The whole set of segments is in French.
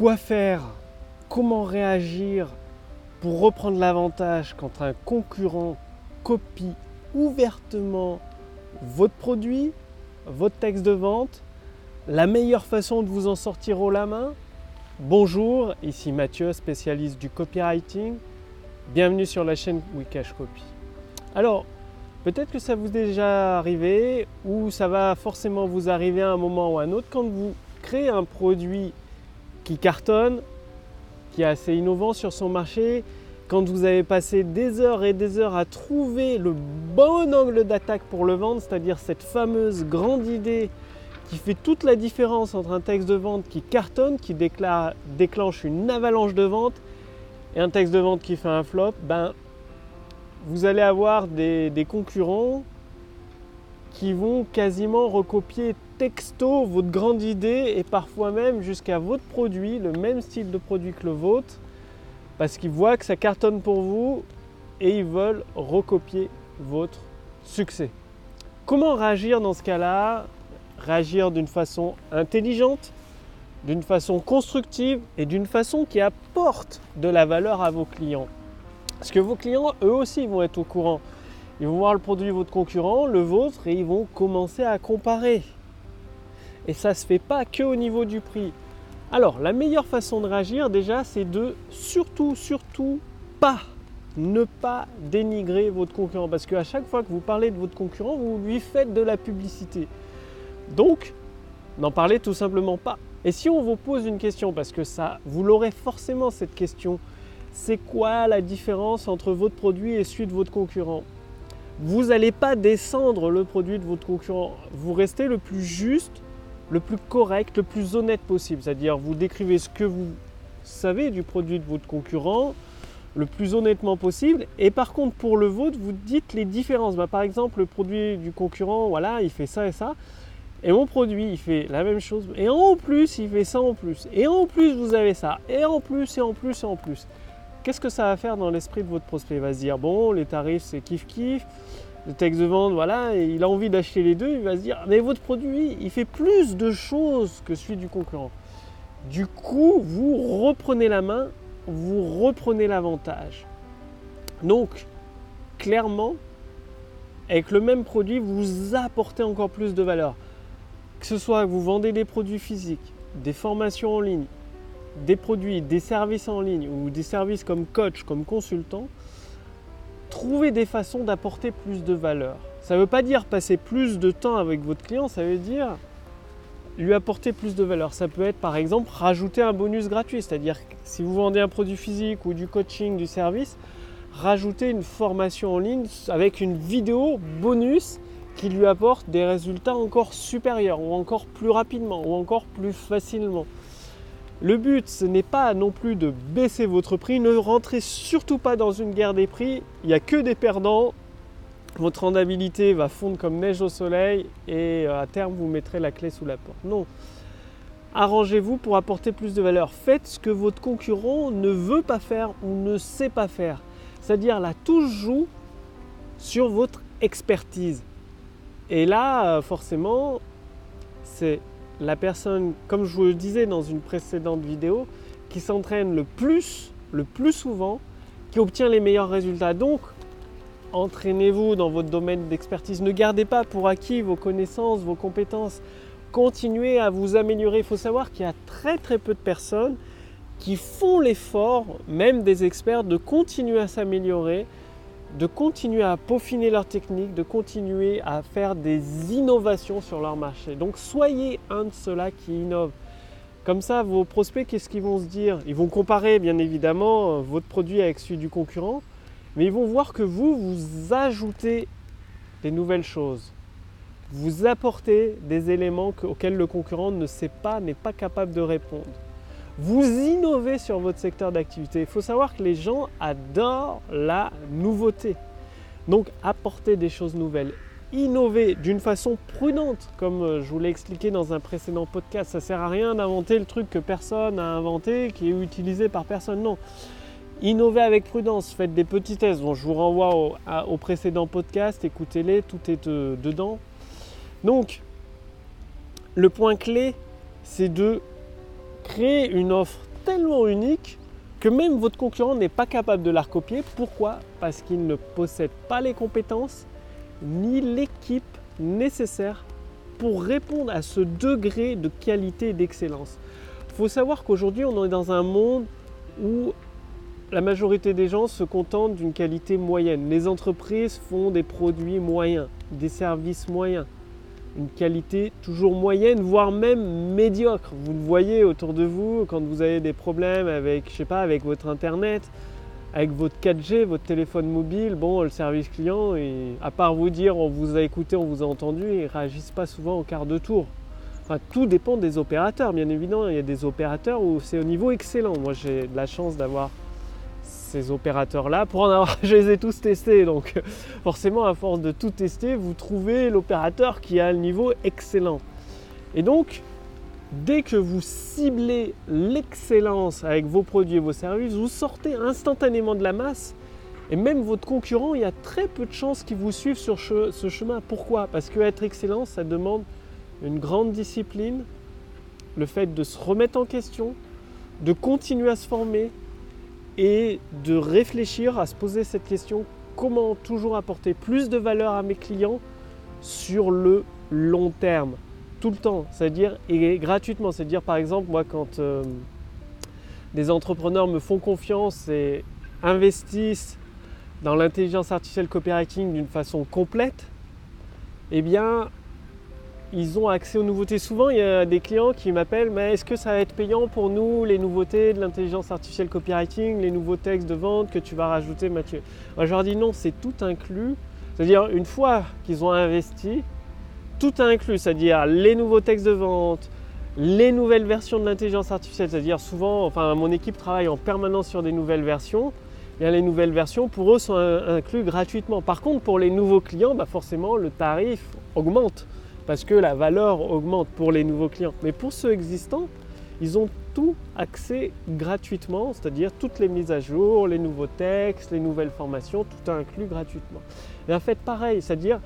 Quoi faire Comment réagir pour reprendre l'avantage quand un concurrent copie ouvertement votre produit, votre texte de vente, la meilleure façon de vous en sortir au la main? Bonjour, ici Mathieu, spécialiste du copywriting. Bienvenue sur la chaîne Wikash Copy. Alors, peut-être que ça vous est déjà arrivé ou ça va forcément vous arriver à un moment ou à un autre quand vous créez un produit qui cartonne, qui est assez innovant sur son marché, quand vous avez passé des heures et des heures à trouver le bon angle d'attaque pour le vendre, c'est-à-dire cette fameuse grande idée qui fait toute la différence entre un texte de vente qui cartonne, qui déclenche une avalanche de vente, et un texte de vente qui fait un flop, ben, vous allez avoir des, des concurrents qui vont quasiment recopier texto votre grande idée et parfois même jusqu'à votre produit, le même style de produit que le vôtre, parce qu'ils voient que ça cartonne pour vous et ils veulent recopier votre succès. Comment réagir dans ce cas-là? Réagir d'une façon intelligente, d'une façon constructive et d'une façon qui apporte de la valeur à vos clients. Parce que vos clients, eux aussi, vont être au courant. Ils vont voir le produit de votre concurrent, le vôtre, et ils vont commencer à comparer. Et ça se fait pas que au niveau du prix. Alors, la meilleure façon de réagir déjà, c'est de surtout, surtout pas, ne pas dénigrer votre concurrent. Parce qu'à chaque fois que vous parlez de votre concurrent, vous lui faites de la publicité. Donc, n'en parlez tout simplement pas. Et si on vous pose une question, parce que ça, vous l'aurez forcément cette question, c'est quoi la différence entre votre produit et celui de votre concurrent? Vous n'allez pas descendre le produit de votre concurrent. Vous restez le plus juste le plus correct, le plus honnête possible. C'est-à-dire vous décrivez ce que vous savez du produit de votre concurrent le plus honnêtement possible. Et par contre, pour le vôtre, vous dites les différences. Bah, par exemple, le produit du concurrent, voilà, il fait ça et ça. Et mon produit, il fait la même chose. Et en plus, il fait ça en plus. Et en plus, vous avez ça. Et en plus, et en plus, et en plus. Qu'est-ce que ça va faire dans l'esprit de votre prospect? Il va se dire, bon, les tarifs, c'est kiff-kiff le texte de vente, voilà, il a envie d'acheter les deux, il va se dire mais votre produit, il fait plus de choses que celui du concurrent. Du coup, vous reprenez la main, vous reprenez l'avantage. Donc, clairement, avec le même produit, vous apportez encore plus de valeur. Que ce soit que vous vendez des produits physiques, des formations en ligne, des produits, des services en ligne ou des services comme coach, comme consultant, trouver des façons d'apporter plus de valeur. Ça ne veut pas dire passer plus de temps avec votre client, ça veut dire lui apporter plus de valeur. Ça peut être par exemple rajouter un bonus gratuit, c'est-à-dire si vous vendez un produit physique ou du coaching, du service, rajouter une formation en ligne avec une vidéo bonus qui lui apporte des résultats encore supérieurs ou encore plus rapidement ou encore plus facilement. Le but, ce n'est pas non plus de baisser votre prix. Ne rentrez surtout pas dans une guerre des prix. Il n'y a que des perdants. Votre rentabilité va fondre comme neige au soleil et euh, à terme, vous mettrez la clé sous la porte. Non. Arrangez-vous pour apporter plus de valeur. Faites ce que votre concurrent ne veut pas faire ou ne sait pas faire. C'est-à-dire la touche joue sur votre expertise. Et là, euh, forcément, c'est la personne, comme je vous le disais dans une précédente vidéo, qui s'entraîne le plus, le plus souvent, qui obtient les meilleurs résultats. Donc, entraînez-vous dans votre domaine d'expertise. Ne gardez pas pour acquis vos connaissances, vos compétences. Continuez à vous améliorer. Il faut savoir qu'il y a très très peu de personnes qui font l'effort, même des experts, de continuer à s'améliorer, de continuer à peaufiner leur technique, de continuer à faire des innovations sur leur marché. Donc soyez un de ceux-là qui innove. Comme ça, vos prospects, qu'est-ce qu'ils vont se dire? Ils vont comparer bien évidemment euh, votre produit avec celui du concurrent, mais ils vont voir que vous, vous ajoutez des nouvelles choses. Vous apportez des éléments auxquels le concurrent ne sait pas, n'est pas capable de répondre vous innovez sur votre secteur d'activité. Il faut savoir que les gens adorent la nouveauté. Donc apportez des choses nouvelles. Innover d'une façon prudente, comme euh, je vous l'ai expliqué dans un précédent podcast. Ça sert à rien d'inventer le truc que personne n'a inventé, qui est utilisé par personne. Non. Innovez avec prudence, faites des petits tests. Je vous renvoie au, précédent podcast, écoutez-les, tout est euh, dedans. Donc, le point clé, c'est de créer une offre tellement unique que même votre concurrent n'est pas capable de la recopier. Pourquoi? Parce qu'il ne possède pas les compétences ni l'équipe nécessaire pour répondre à ce degré de qualité et d'excellence. Il faut savoir qu'aujourd'hui, on est dans un monde où la majorité des gens se contentent d'une qualité moyenne. Les entreprises font des produits moyens, des services moyens, une qualité toujours moyenne, voire même médiocre. Vous le voyez autour de vous quand vous avez des problèmes avec, je sais pas, avec votre internet, avec votre 4G, votre téléphone mobile. Bon, le service client, à part vous dire on vous a écouté, on vous a entendu, ils réagissent pas souvent au quart de tour. Enfin, tout dépend des opérateurs, bien évidemment. Il y a des opérateurs où c'est au niveau excellent. Moi, j'ai de la chance d'avoir ces opérateurs-là. Pour en avoir, je les ai tous testés, donc forcément, à force de tout tester, vous trouvez l'opérateur qui a le niveau excellent. Et donc, dès que vous ciblez l'excellence avec vos produits et vos services, vous sortez instantanément de la masse. Et même votre concurrent, il y a très peu de chances qu'il vous suive sur ce chemin. Pourquoi? Parce que être excellent, ça demande une grande discipline, le fait de se remettre en question, de continuer à se former, et de réfléchir à se poser cette question comment toujours apporter plus de valeur à mes clients sur le long terme, tout le temps, c'est-à-dire et gratuitement. C'est-à-dire par exemple, moi quand euh, des entrepreneurs me font confiance et investissent dans l'intelligence artificielle copywriting d'une façon complète, eh bien ils ont accès aux nouveautés. Souvent, il y a des clients qui m'appellent, mais est-ce que ça va être payant pour nous, les nouveautés de l'intelligence artificielle copywriting, les nouveaux textes de vente que tu vas rajouter, Mathieu? Moi, je leur dis non, c'est tout inclus. C'est-à-dire, une fois qu'ils ont investi, tout inclus, c'est-à-dire les nouveaux textes de vente, les nouvelles versions de l'intelligence artificielle, c'est-à-dire souvent, enfin, mon équipe travaille en permanence sur des nouvelles versions. Bien, les nouvelles versions, pour eux, sont inclus gratuitement. Par contre, pour les nouveaux clients, bah forcément, le tarif augmente parce que la valeur augmente pour les nouveaux clients. Mais pour ceux existants, ils ont tout accès gratuitement, c'est-à-dire toutes les mises à jour, les nouveaux textes, les nouvelles formations, tout inclus gratuitement. Et en fait, pareil, c'est-à-dire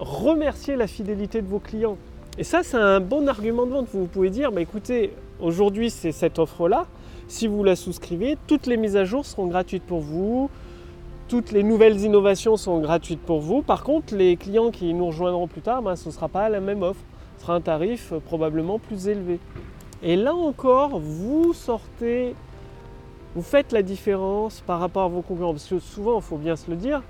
remercier la fidélité de vos clients. Et ça, c'est un bon argument de vente. Vous pouvez dire, bah, écoutez, aujourd'hui, c'est cette offre-là. Si vous la souscrivez, toutes les mises à jour seront gratuites pour vous toutes les nouvelles innovations sont gratuites pour vous. Par contre, les clients qui nous rejoindront plus tard, ben, ce ne sera pas la même offre. Ce sera un tarif euh, probablement plus élevé. Et là encore, vous sortez, vous faites la différence par rapport à vos concurrents. Parce que souvent, il faut bien se le dire,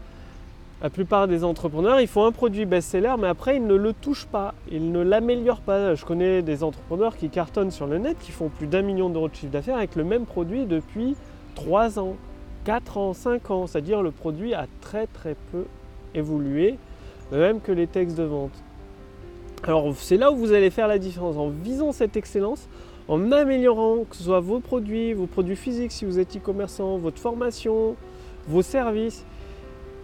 la plupart des entrepreneurs, ils font un produit best-seller, mais après, ils ne le touchent pas, ils ne l'améliorent pas. Je connais des entrepreneurs qui cartonnent sur le net, qui font plus d'un million d'euros de chiffre d'affaires avec le même produit depuis trois ans. 4 ans, 5 ans, c'est-à-dire le produit a très très peu évolué, même que les textes de vente. Alors c'est là où vous allez faire la différence, en visant cette excellence, en améliorant que ce soit vos produits, vos produits physiques si vous êtes e-commerçant, votre formation, vos services.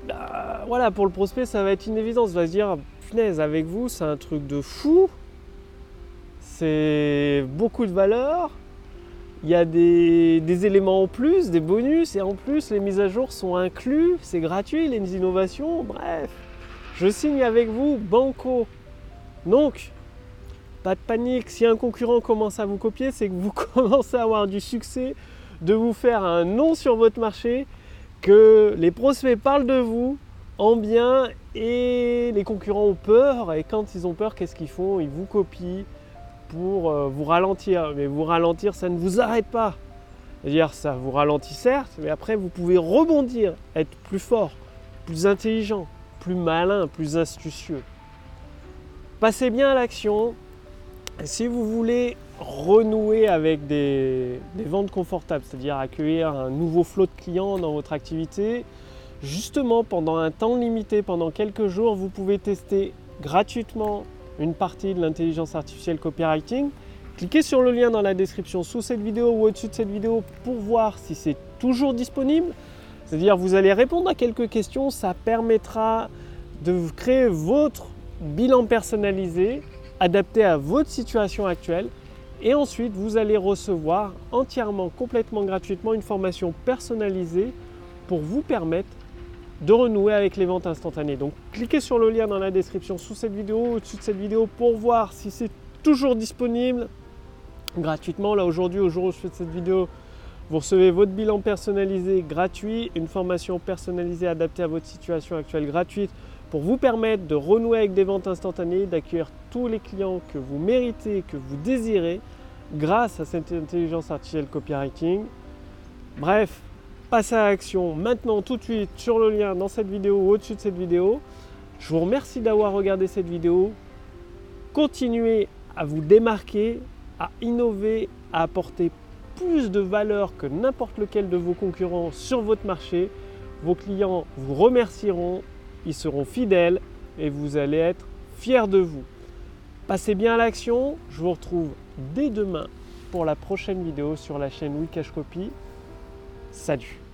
Bah, voilà, pour le prospect, ça va être une évidence. Il va se dire, punaise, avec vous, c'est un truc de fou. C'est beaucoup de valeur. Il y a des, éléments en plus, des bonus, et en plus les mises à jour sont inclus, c'est gratuit, les innovations, bref. Je signe avec vous, Banco. Donc, pas de panique, si un concurrent commence à vous copier, c'est que vous commencez à avoir du succès, de vous faire un nom sur votre marché, que les prospects parlent de vous en bien et les concurrents ont peur. Et quand ils ont peur, qu'est-ce qu'ils font? Ils vous copient, pour euh, vous ralentir. Mais vous ralentir, ça ne vous arrête pas. C'est-à-dire, ça vous ralentit certes, mais après, vous pouvez rebondir, être plus fort, plus intelligent, plus malin, plus astucieux. Passez bien à l'action. Si vous voulez renouer avec des, des ventes confortables, c'est-à-dire accueillir un nouveau flot de clients dans votre activité, justement pendant un temps limité, pendant quelques jours, vous pouvez tester gratuitement une partie de l'intelligence artificielle copywriting. Cliquez sur le lien dans la description sous cette vidéo ou au-dessus de cette vidéo pour voir si c'est toujours disponible. C'est-à-dire vous allez répondre à quelques questions, ça permettra de créer votre bilan personnalisé, adapté à votre situation actuelle. Et ensuite, vous allez recevoir entièrement, complètement gratuitement une formation personnalisée pour vous permettre de renouer avec les ventes instantanées. Donc cliquez sur le lien dans la description sous cette vidéo, au-dessus de cette vidéo pour voir si c'est toujours disponible. gratuitement. Là aujourd'hui, au jour où je fais cette vidéo, vous recevez votre bilan personnalisé gratuit, une formation personnalisée adaptée à votre situation actuelle gratuite pour vous permettre de renouer avec des ventes instantanées, d'accueillir tous les clients que vous méritez, que vous désirez grâce à cette intelligence artificielle copywriting. Bref, passez à l'action maintenant tout de suite sur le lien dans cette vidéo ou au-dessus de cette vidéo. Je vous remercie d'avoir regardé cette vidéo. Continuez à vous démarquer, à innover, à apporter plus de valeur que n'importe lequel de vos concurrents sur votre marché. Vos clients vous remercieront, ils seront fidèles et vous allez être fiers de vous. Passez bien à l'action, je vous retrouve dès demain pour la prochaine vidéo sur la chaîne Wikash Copy. Salut